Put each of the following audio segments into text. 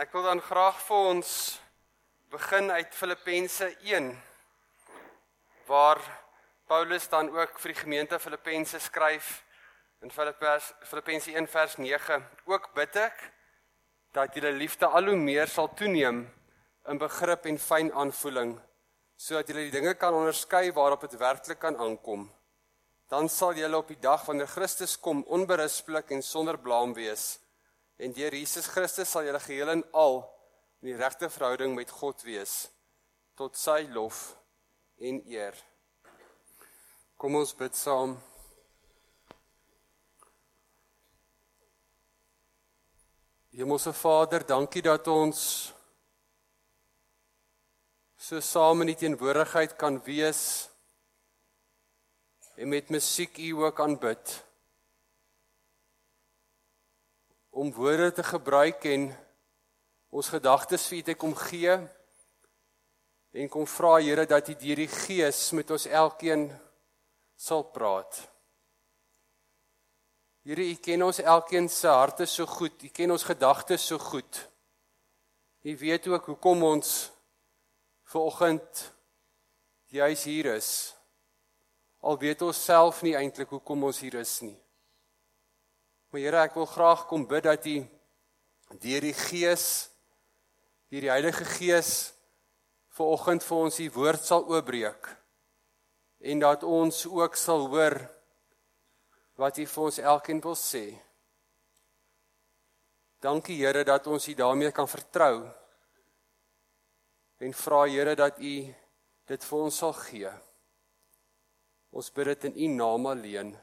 Ek wil dan graag vir ons begin uit Filippense 1 waar Paulus dan ook vir die gemeente Filippense skryf in Filippense 1 vers 9 ook bid ek dat julle liefde al hoe meer sal toeneem in begrip en fyn aanvoeling sodat julle die dinge kan onderskei waarop dit werklik kan aankom. Dan sal julle op die dag wanneer Christus kom onberispelik en sonder blaam wees en deur Jesus Christus sal julle geheel en al in die regte verhouding met God wees tot sy lof en eer. Kom ons bid saam. Hemelse Vader, dankie dat ons so saam in die teenwoordigheid kan wees en met musiek U ook aanbid om woorde te gebruik en ons gedagtes vir U te kom gee en kom vra Here dat U deur die Gees met ons elkeen sal praat. Here, U ken ons elkeen se harte so goed. U ken ons gedagtes so goed. U weet ook hoekom ons ver oggend juis hier is. Al weet ons self nie eintlik hoekom ons hier is nie. Maar Here, ek wil graag kom bid dat U deur die Gees, deur die Heilige Gees ver oggend vir ons U woord sal oopbreek en dat ons ook sal hoor wat U vir ons elkeen wil sê. Dankie Here dat ons U daarmee kan vertrou. En vra Here dat U dit vir ons sal gee. Ons bid dit in U naam alleen.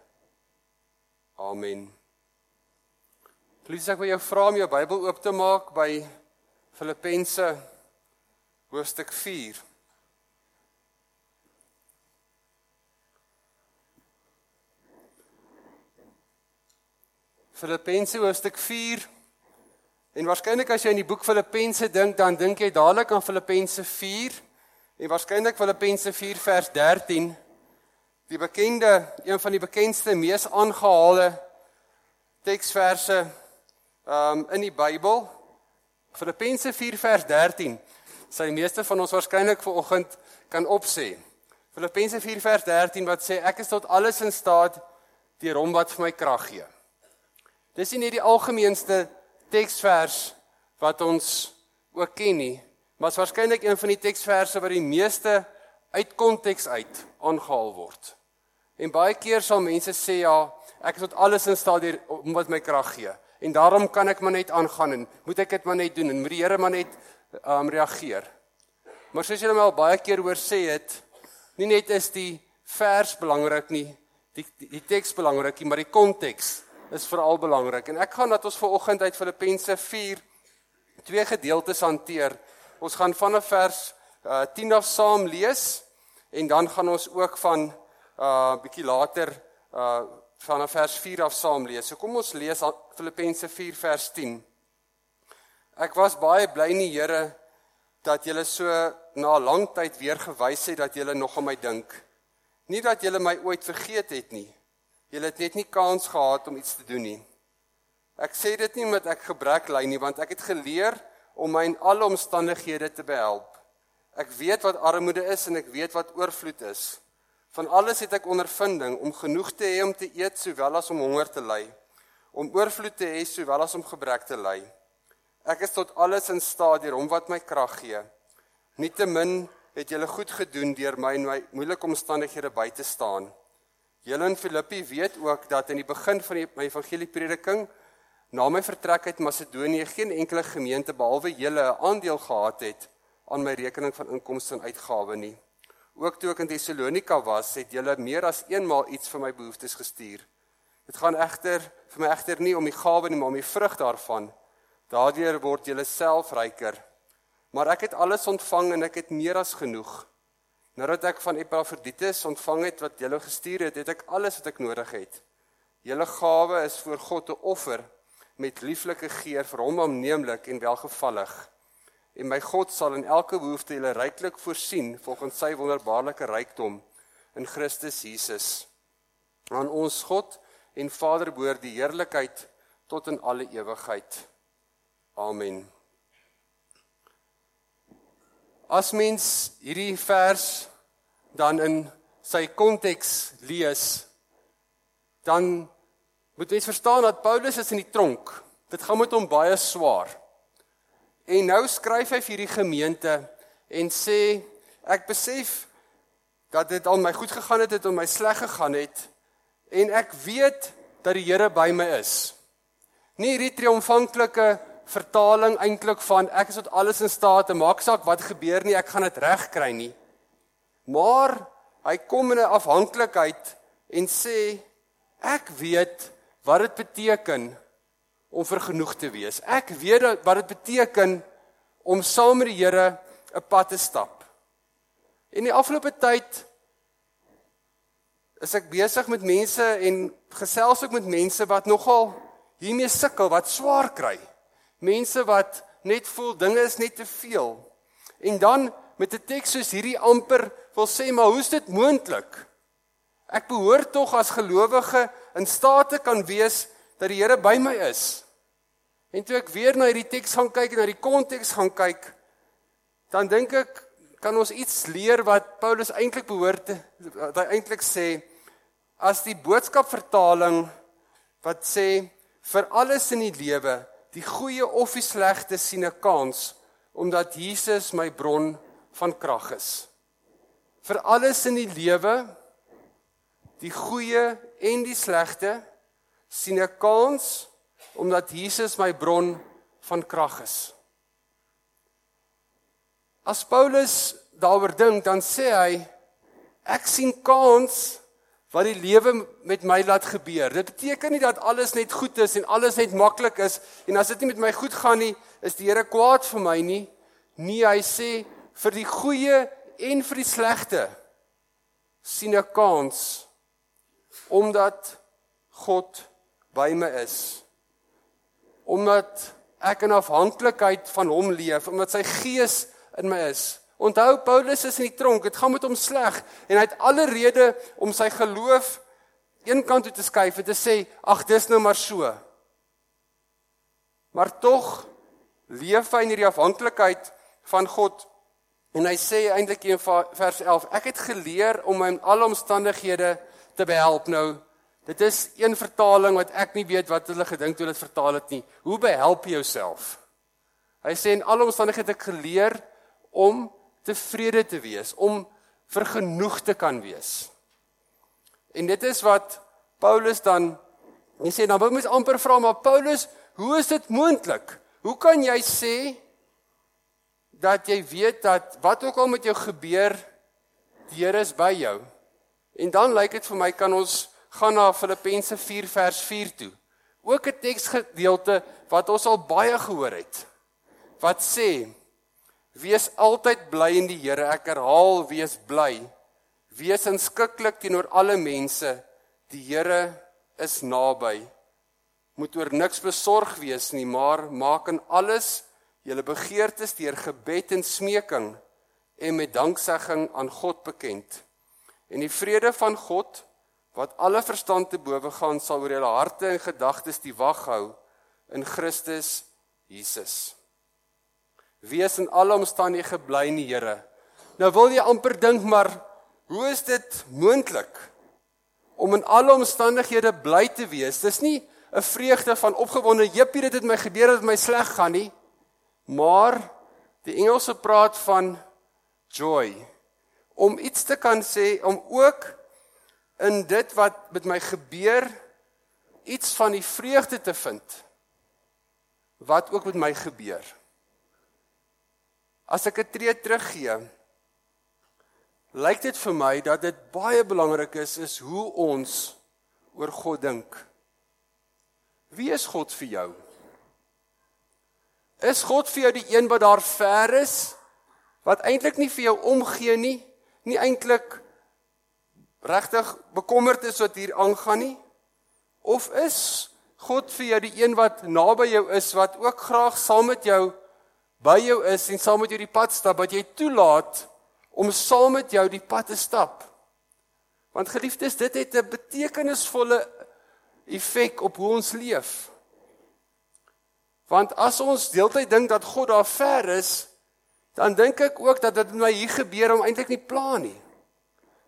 Amen. Please ek wil jou vra om jou Bybel oop te maak by Filippense hoofstuk 4. Filippense hoofstuk 4. En waarskynlik as jy in die boek Filippense dink, dan dink jy dadelik aan Filippense 4 en waarskynlik Filippense 4 vers 13. Die bekende, een van die bekendste, mees aangehaalde teksverse um in die Bybel Filippense 4 vers 13 sal die meeste van ons waarskynlik ver oggend kan opsê. Filippense 4 vers 13 wat sê ek is tot alles in staat deur hom wat vir my krag gee. Dis nie net die algemeenste teksvers wat ons ook ken nie, maar is waarskynlik een van die teksverse wat die meeste uit konteks uit aangehaal word. En baie keer sal mense sê ja, ek is tot alles in staat deur wat my krag gee en daarom kan ek maar net aangaan en moet ek dit maar net doen en moet die Here maar net um reageer. Maar soos julle al baie keer hoor sê het, nie net is die vers belangrik nie, die die, die teks belangrik maar die konteks is veral belangrik. En ek gaan dat ons ver oggend uit Filippense 4 twee gedeeltes hanteer. Ons gaan vanaf vers uh 10 af saam lees en dan gaan ons ook van uh bietjie later uh vanaf vers 4 af saam lees. So kom ons lees Filippense 4 vers 10. Ek was baie bly in die Here dat julle so na 'n lang tyd weer gewys het dat julle nog aan my dink. Nie dat julle my ooit vergeet het nie. Julle het net nie kans gehad om iets te doen nie. Ek sê dit nie omdat ek gebrek ly nie, want ek het geleer om my in alle omstandighede te behelp. Ek weet wat armoede is en ek weet wat oorvloed is. Van alles het ek ondervinding om genoeg te hê om te eet sowel as om honger te ly, om oorvloed te hê sowel as om gebrek te ly. Ek is tot alles in staat deur hom wat my krag gee. Nietemin het julle goed gedoen deur my in my moeilike omstandighede by te staan. Julle in Filippi weet ook dat in die begin van die, my evangelieprediking na my vertrek uit Macedonië geen enkele gemeente behalwe julle 'n aandeel gehad het aan my rekening van inkomste en uitgawes nie. Ook toe ek in Tessalonika was, het julle meer as eenmaal iets vir my behoeftes gestuur. Dit gaan egter vir my egter nie om die gawe nie, maar om die vrug daarvan. Daardeur word julle self ryker. Maar ek het alles ontvang en ek het meer as genoeg. Nadat ek van Epafroditus ontvang het wat julle gestuur het, het ek alles wat ek nodig het. Julle gawe is voor God 'n offer met lieflike geur vir hom aanneemlik en welgevallig en my God sal in elke behoefte julle ryklik voorsien volgens sy wonderbaarlike rykdom in Christus Jesus. Aan ons God en Vader behoort die heerlikheid tot in alle ewigheid. Amen. as mens hierdie vers dan in sy konteks lees, dan moet mens verstaan dat Paulus is in die tronk. Dit gaan met hom baie swaar. En nou skryf hy vir hierdie gemeente en sê ek besef dat dit al my goed gegaan het, dit om my sleg gegaan het en ek weet dat die Here by my is. Nie hierdie triomfanklike vertaling eintlik van ek is tot alles in staat te maak saak wat gebeur nie, ek gaan dit regkry nie. Maar hy kom in 'n afhanklikheid en sê ek weet wat dit beteken om vergenoeg te wees. Ek weet wat dit beteken om saam met die Here 'n pad te stap. In die afgelope tyd is ek besig met mense en gesels ek met mense wat nogal hiermee sukkel, wat swaar kry. Mense wat net voel dinge is net te veel. En dan met 'n teks soos hierdie amper wil sê, maar hoe is dit moontlik? Ek behoort tog as gelowige in staat te kan wees dat die Here by my is. En toe ek weer na hierdie teks gaan kyk en na die konteks gaan kyk, dan dink ek kan ons iets leer wat Paulus eintlik behoort wat hy eintlik sê as die boodskap vertaling wat sê vir alles in die lewe, die goeie of die slegte sien 'n kans omdat Jesus my bron van krag is. Vir alles in die lewe, die goeie en die slegte sien 'n kans omdat Jesus my bron van krag is. As Paulus daaroor dink, dan sê hy ek sien kans wat die lewe met my laat gebeur. Dit beteken nie dat alles net goed is en alles net maklik is en as dit nie met my goed gaan nie, is die Here kwaad vir my nie. Nee, hy sê vir die goeie en vir die slegte sien 'n kans omdat God by my is omdat ek in afhanklikheid van hom leef, omdat sy gees in my is. Onthou Paulus is in die tronk, dit gaan met hom sleg en hy het alle rede om sy geloof een kant toe te skuif en te sê, "Ag, dis nou maar so." Maar tog leef hy in hierdie afhanklikheid van God en hy sê eintlik in vers 11, "Ek het geleer om my in alle omstandighede te behelp nou Dit is een vertaling wat ek nie weet wat hulle gedink toe dit vertaal het nie. Hoe behelp jy jouself? Hy sê in alle omstandighede het ek geleer om tevrede te wees, om vergenoeg te kan wees. En dit is wat Paulus dan hy sê dan moet ons amper vra maar Paulus, hoe is dit moontlik? Hoe kan jy sê dat jy weet dat wat ook al met jou gebeur, die Here is by jou? En dan lyk dit vir my kan ons gaan na Filippense 4 vers 4 toe. Ook 'n teksgedeelte wat ons al baie gehoor het. Wat sê: Wees altyd bly in die Here. Ek herhaal, wees bly. Wees inskikkelik teenoor alle mense. Die Here is naby. Moet oor niks besorg wees nie, maar maak in alles julle begeertes deur gebed en smeking en met danksegging aan God bekend. En die vrede van God wat alle verstand te bowe gaan sal oor julle harte en gedagtes die wag hou in Christus Jesus. Wees in alle omstandighede bly in die Here. Nou wil jy amper dink maar hoe is dit moontlik om in alle omstandighede bly te wees? Dis nie 'n vreugde van opgewonde jippie dit het my gebeur dat my sleg gaan nie, maar die Engelse praat van joy. Om iets te kan sê om ook in dit wat met my gebeur iets van die vreugde te vind wat ook met my gebeur. As ek 'n tree teruggee, lyk dit vir my dat dit baie belangrik is is hoe ons oor God dink. Wie is God vir jou? Is God vir jou die een wat daar ver is wat eintlik nie vir jou omgee nie, nie eintlik regtig bekommerd is wat hier aangaan nie? Of is God vir jou die een wat naby jou is wat ook graag saam met jou by jou is en saam met jou die pad stap wat jy toelaat om saam met jou die pad te stap? Want geliefdes, dit het 'n betekenisvolle effek op hoe ons leef. Want as ons deeltyd dink dat God daar ver is, dan dink ek ook dat dit met my hier gebeur om eintlik nie plan nie.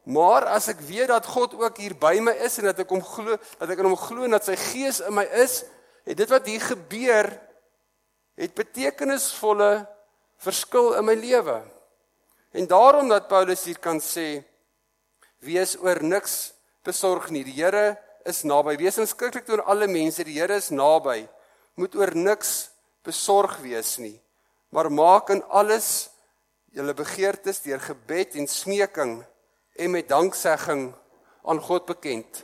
Maar as ek weet dat God ook hier by my is en dat ek hom glo, dat ek in hom glo en dat sy gees in my is, het dit wat hier gebeur het betekenisvolle verskil in my lewe. En daarom dat Paulus hier kan sê wees oor niks besorg nie. Die Here is naby. Wees inskrikkelik oor alle mense. Die Here is naby. Moet oor niks besorg wees nie. Maar maak in alles julle begeertes deur gebed en smeking en met danksegging aan God bekend.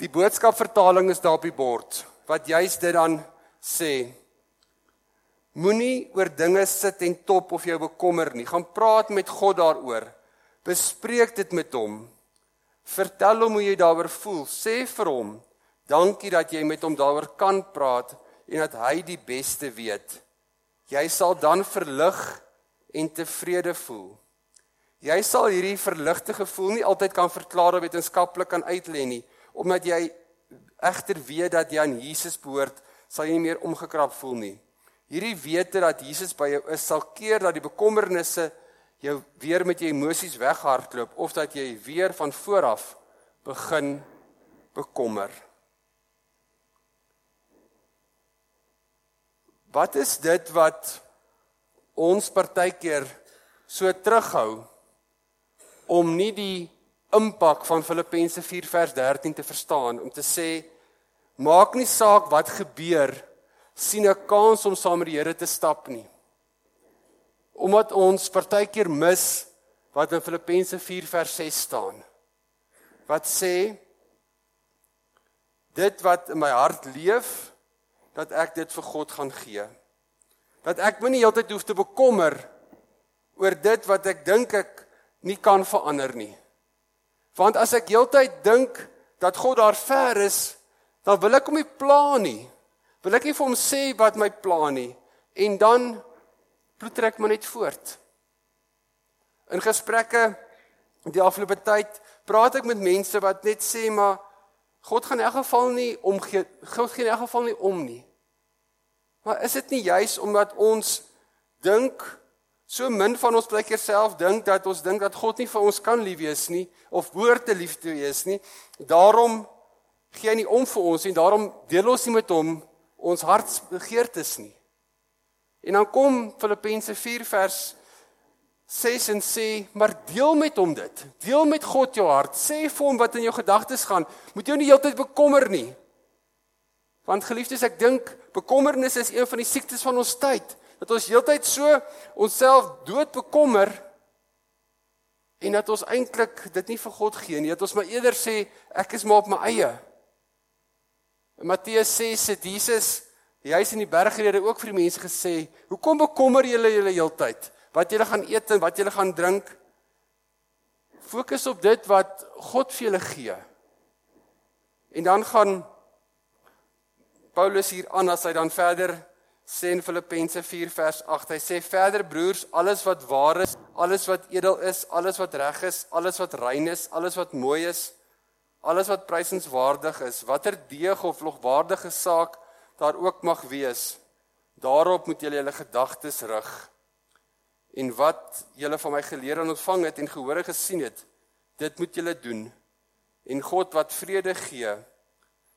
Die boodskap vertaling is daar op die bord wat juist dit dan sê. Moenie oor dinge sit en top of jou bekommer nie. Gaan praat met God daaroor. Bespreek dit met hom. Vertel hom hoe jy daaroor voel. Sê vir hom dankie dat jy met hom daaroor kan praat en dat hy die beste weet. Jy sal dan verlig en tevrede voel. Jy sal hierdie verligte gevoel nie altyd kan verklaar of wetenskaplik kan uitlê nie, omdat jy egter weet dat jy aan Jesus behoort, sal jy nie meer omgekrap voel nie. Hierdie wete dat Jesus by jou is, sal keer dat die bekommernisse jou weer met jou emosies weghardloop of dat jy weer van voor af begin bekommer. Wat is dit wat ons partykeer so terughou om nie die impak van Filippense 4 vers 13 te verstaan om te sê maak nie saak wat gebeur sien 'n kans om saam met die Here te stap nie. Omdat ons partykeer mis wat in Filippense 4 vers 6 staan. Wat sê dit wat in my hart leef dat ek dit vir God gaan gee. Dat ek my nie heeltyd hoef te bekommer oor dit wat ek dink ek nie kan verander nie. Want as ek heeltyd dink dat God daar ver is, dan wil ek hom nie pla nie. Wil ek nie vir hom sê wat my plan nie en dan ploeter ek maar net voort. In gesprekke die afgelope tyd praat ek met mense wat net sê maar God gaan in elk geval nie omgee God gaan in elk geval nie om nie. Maar is dit nie juis omdat ons dink So min van ons plek self dink dat ons dink dat God nie vir ons kan lief wees nie of behoort te lief te wees nie. Daarom gee hy nie om vir ons en daarom deel ons nie met hom ons hartsbegeertes nie. En dan kom Filippense 4 vers 6 en sê, maar deel met hom dit. Deel met God jou hart. Sê vir hom wat in jou gedagtes gaan. Moet jou nie heeltyd bekommer nie. Want geliefdes, ek dink bekommernis is een van die siektes van ons tyd dat ons heeltyd so onsself dood bekommer en dat ons eintlik dit nie vir God gee nie. Dat ons maar eerder sê ek is maar op my eie. In Matteus 6 sê Jesus, hy's in die bergrede ook vir die mense gesê, "Hoekom bekommer julle julle heeltyd? Wat julle gaan eet en wat julle gaan drink? Fokus op dit wat God vir julle gee." En dan gaan Paulus hier aan as hy dan verder sê in Filippense 4 vers 8. Hy sê verder broers, alles wat waar is, alles wat edel is, alles wat reg is, alles wat rein is, alles wat mooi is, alles wat prysenswaardig is, watter deeg of logwaardige saak daar ook mag wees, daarop moet julle julle gedagtes rig. En wat julle van my geleer en ontvang het en gehoor en gesien het, dit moet julle doen. En God wat vrede gee,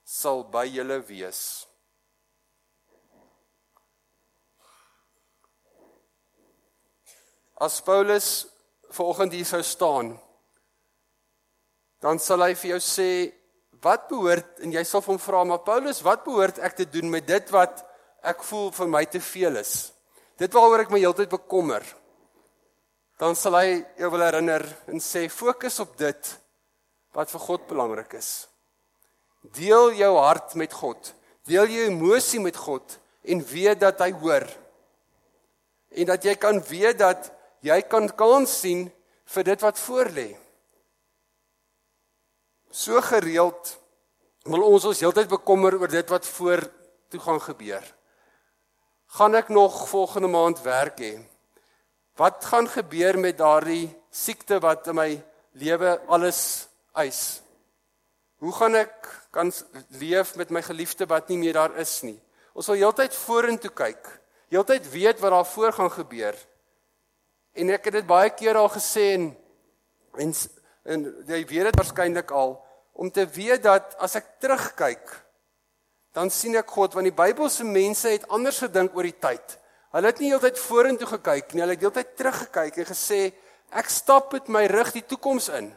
sal by julle wees. As Paulus vanoggend hier sou staan, dan sal hy vir jou sê wat behoort en jy sal hom vra maar Paulus, wat behoort ek te doen met dit wat ek voel vir my te veel is? Dit waaroor ek my heeltyd bekommer. Dan sal hy jou wil herinner en sê fokus op dit wat vir God belangrik is. Deel jou hart met God. Deel jou emosie met God en weet dat hy hoor. En dat jy kan weet dat jy kan kans sien vir dit wat voor lê. So gereeld wil ons ons heeltyd bekommer oor dit wat voor toe gaan gebeur. Gaan ek nog volgende maand werk hê? Wat gaan gebeur met daardie siekte wat in my lewe alles eis? Hoe gaan ek kan leef met my geliefde wat nie meer daar is nie? Ons wil heeltyd vorentoe kyk heeltyd weet wat daar voor gaan gebeur. En ek het dit baie keer al gesê en en, en jy weet dit waarskynlik al om te weet dat as ek terugkyk dan sien ek God want die Bybelse mense het anders gedink oor die tyd. Hulle het nie heeltyd vorentoe gekyk nie, hulle het heeltyd teruggekyk en gesê ek stap met my rug die toekoms in.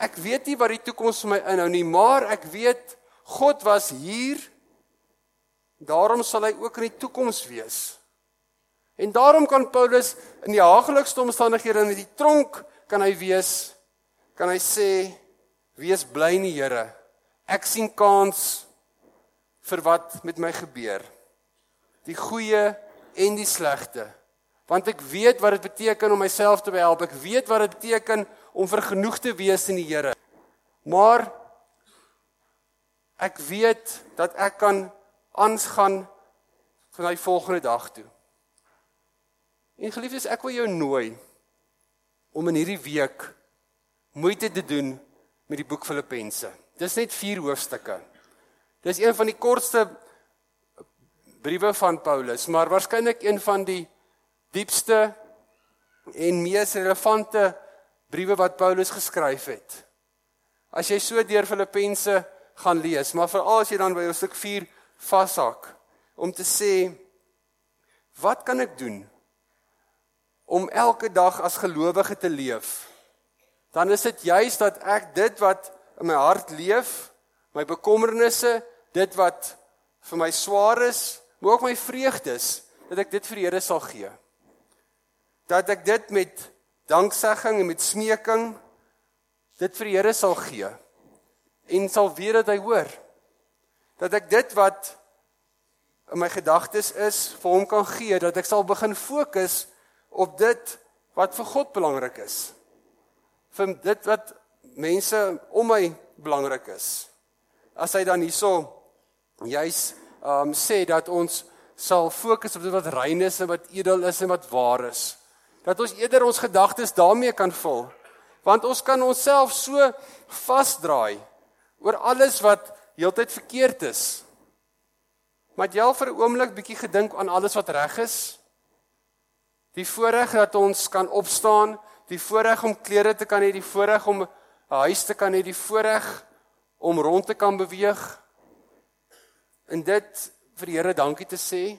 Ek weet nie wat die toekoms vir my inhou nie, maar ek weet God was hier. Daarom sal hy ook in die toekoms wees. En daarom kan Paulus in die hagelikste omstandighede in die tronk kan hy wees kan hy sê wees bly in die Here. Ek sien kans vir wat met my gebeur. Die goeie en die slegte. Want ek weet wat dit beteken om myself te help. Ek weet wat dit beteken om vergenoeg te wees in die Here. Maar ek weet dat ek kan aangaan van hy volgende dag toe. En geliefdes, ek wil jou nooi om in hierdie week moeite te doen met die boek Filippense. Dis net 4 hoofstukke. Dis een van die kortste briewe van Paulus, maar waarskynlik een van die diepste en mees relevante briewe wat Paulus geskryf het. As jy so deur Filippense gaan lees, maar veral as jy dan by hoofstuk 4 vashak om te sê wat kan ek doen om elke dag as gelowige te leef. Dan is dit juis dat ek dit wat in my hart leef my bekommernisse dit wat vir my swaar is maar ook my vreugdes dat ek dit vir die Here sal gee. Dat ek dit met danksegging en met smeking dit vir die Here sal gee en sal weet dat hy hoor. Dat ek dit wat in my gedagtes is vir hom kan gee dat ek sal begin fokus op dit wat vir God belangrik is vir dit wat mense om my belangrik is as hy dan hierso juis um sê dat ons sal fokus op dit wat rein is en wat edel is en wat waar is dat ons eerder ons gedagtes daarmee kan vul want ons kan onsself so vasdraai oor alles wat heeltyd verkeerd is. Maar jy al vir 'n oomblik bietjie gedink aan alles wat reg is? Die voorreg dat ons kan opstaan, die voorreg om klere te kan hê, die voorreg om 'n huis te kan hê, die voorreg om rond te kan beweeg. En dit vir die Here dankie te sê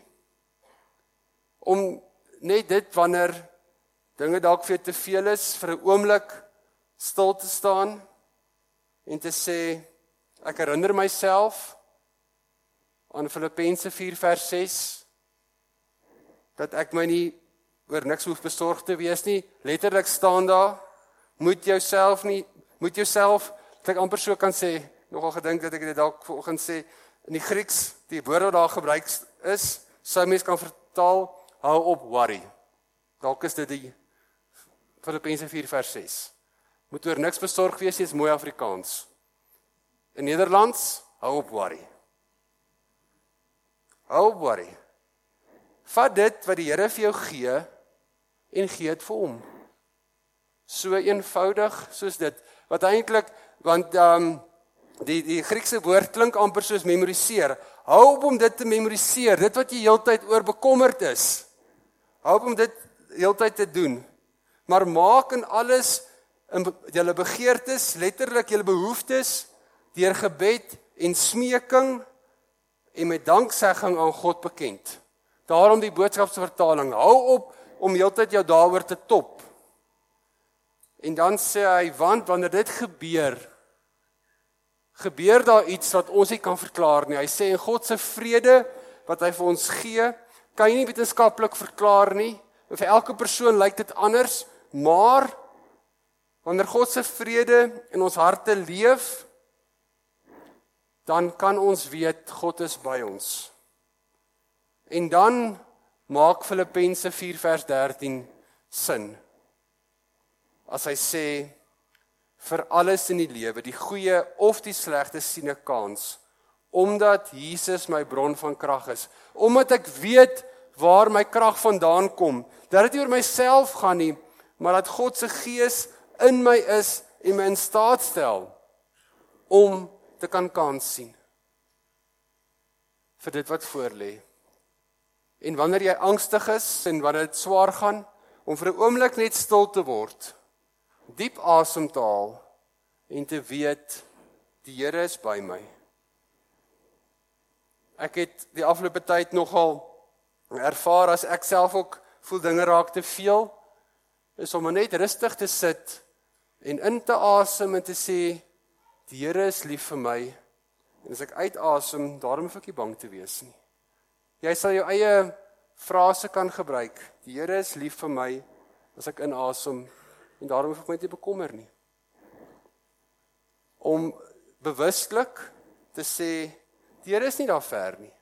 om net dit wanneer dinge dalk vir te veel is vir 'n oomblik stil te staan en te sê Ek herinner myself aan Filippense 4 vers 6 dat ek my nie oor niks hoef besorg te wees nie. Letterlik staan daar moet jouself nie moet jouself ek amper so kan sê nogal gedink dat ek dit dalk vanoggend sê in die Grieks die woord wat daar gebruik is sou mens kan vertaal hou op worry. Dalk is dit die Filippense 4 vers 6. Moet oor niks besorg wees, jy's mooi Afrikaans. In Nederlands, hou op worry. Hou op worry. Vat dit wat die Here vir jou gee en gee dit vir hom. So eenvoudig soos dit. Wat eintlik want ehm um, die die Griekse woord klink amper soos memoriseer. Hou op om dit te memoriseer, dit wat jy heeltyd oor bekommerd is. Hou op om dit heeltyd te doen. Maar maak in alles in julle begeertes, letterlik julle behoeftes deur gebed en smeking en met danksegging aan God bekend. Daarom die boodskapsvertaling: Hou op om heeltyd jou daaroor te top. En dan sê hy: Want wanneer dit gebeur, gebeur daar iets wat ons nie kan verklaar nie. Hy sê en God se vrede wat hy vir ons gee, kan jy nie wetenskaplik verklaar nie. Vir elke persoon lyk dit anders, maar wanneer God se vrede in ons harte leef, dan kan ons weet God is by ons. En dan maak Filippense 4 vers 13 sin. As hy sê vir alles in die lewe, die goeie of die slegte sien 'n kans omdat Jesus my bron van krag is. Omdat ek weet waar my krag vandaan kom. Dat dit nie oor myself gaan nie, maar dat God se gees in my is en my in staat stel om te kan kans sien vir dit wat voor lê. En wanneer jy angstig is en wanneer dit swaar gaan, om vir 'n oomblik net stil te word, diep asem te haal en te weet die Here is by my. Ek het die afgelope tyd nogal ervaar as ek self ook voel dinge raak te veel is om net rustig te sit en in te asem en te sê die Here is lief vir my en as ek uitasem daarom hoef ek nie bang te wees nie. Jy sal jou eie frase kan gebruik. Die Here is lief vir my as ek inasem en daarom hoef ek my nie bekommer nie. Om bewustelik te sê die Here is nie daar ver nie.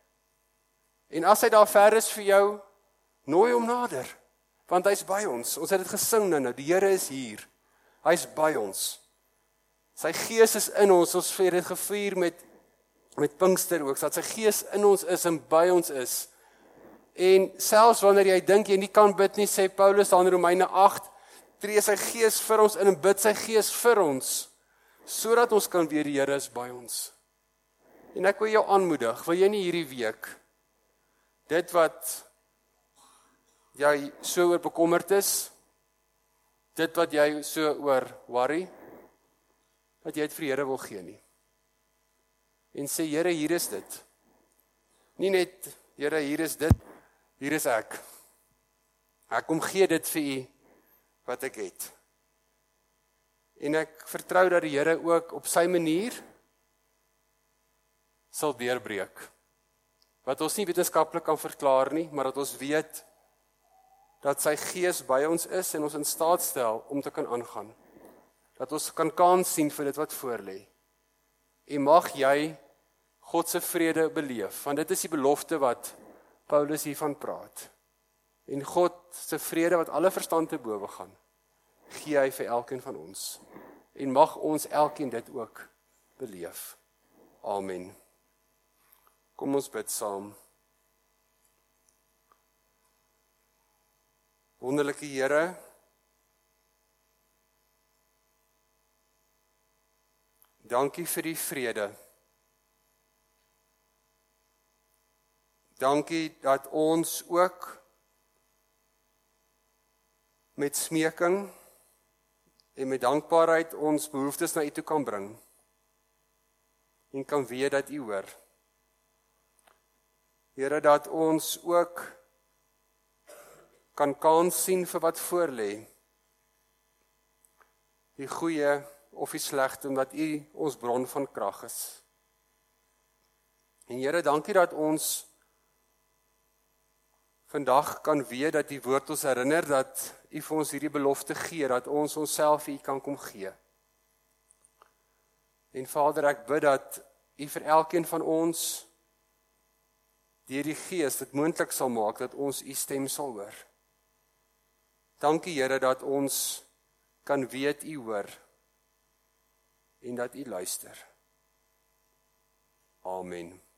En as hy daar ver is vir jou, nooi hom nader want hy's by ons. Ons het dit gesing nou, die Here is hier. Hy's by ons. Sy gees is in ons. Ons vier dit gevier met met Pinkster ook, dat sy gees in ons is en by ons is. En selfs wanneer jy dink jy nie kan bid nie, sê Paulus in Romeine 8, tree sy gees vir ons in en bid sy gees vir ons sodat ons kan weet die Here is by ons. En ek wil jou aanmoedig, wil jy nie hierdie week dit wat jy so oor bekommerd is, dit wat jy so oor worry, dat jy dit vir die Here wil gee nie. En sê Here, hier is dit. Nie net Here, hier is dit. Hier is ek. Ek kom gee dit vir u wat ek het. En ek vertrou dat die Here ook op sy manier sal deurbreek. Wat ons nie wetenskaplik kan verklaar nie, maar dat ons weet dat sy gees by ons is en ons in staat stel om te kan aangaan. Dat ons kan kans sien vir dit wat voorlê. En mag jy God se vrede beleef, want dit is die belofte wat Paulus hiervan praat. En God se vrede wat alle verstand te bowe gaan, gee hy vir elkeen van ons. En mag ons elkeen dit ook beleef. Amen. Kom ons bid saam. Wonderlike Here. Dankie vir die vrede. Dankie dat ons ook met smeking en met dankbaarheid ons behoeftes na U toe kan bring. En kan weet dat U hoor. Here dat ons ook kan kans sien vir wat voor lê. Die goeie of die slegte omdat U ons bron van krag is. En Here, dankie dat ons vandag kan weet dat die woord ons herinner dat U vir ons hierdie belofte gee dat ons onsself U kan kom gee. En Vader, ek bid dat U vir elkeen van ons deur die Gees dit moontlik sal maak dat ons U stem sal hoor. Dankie Here dat ons kan weet U hoor en dat U luister. Amen.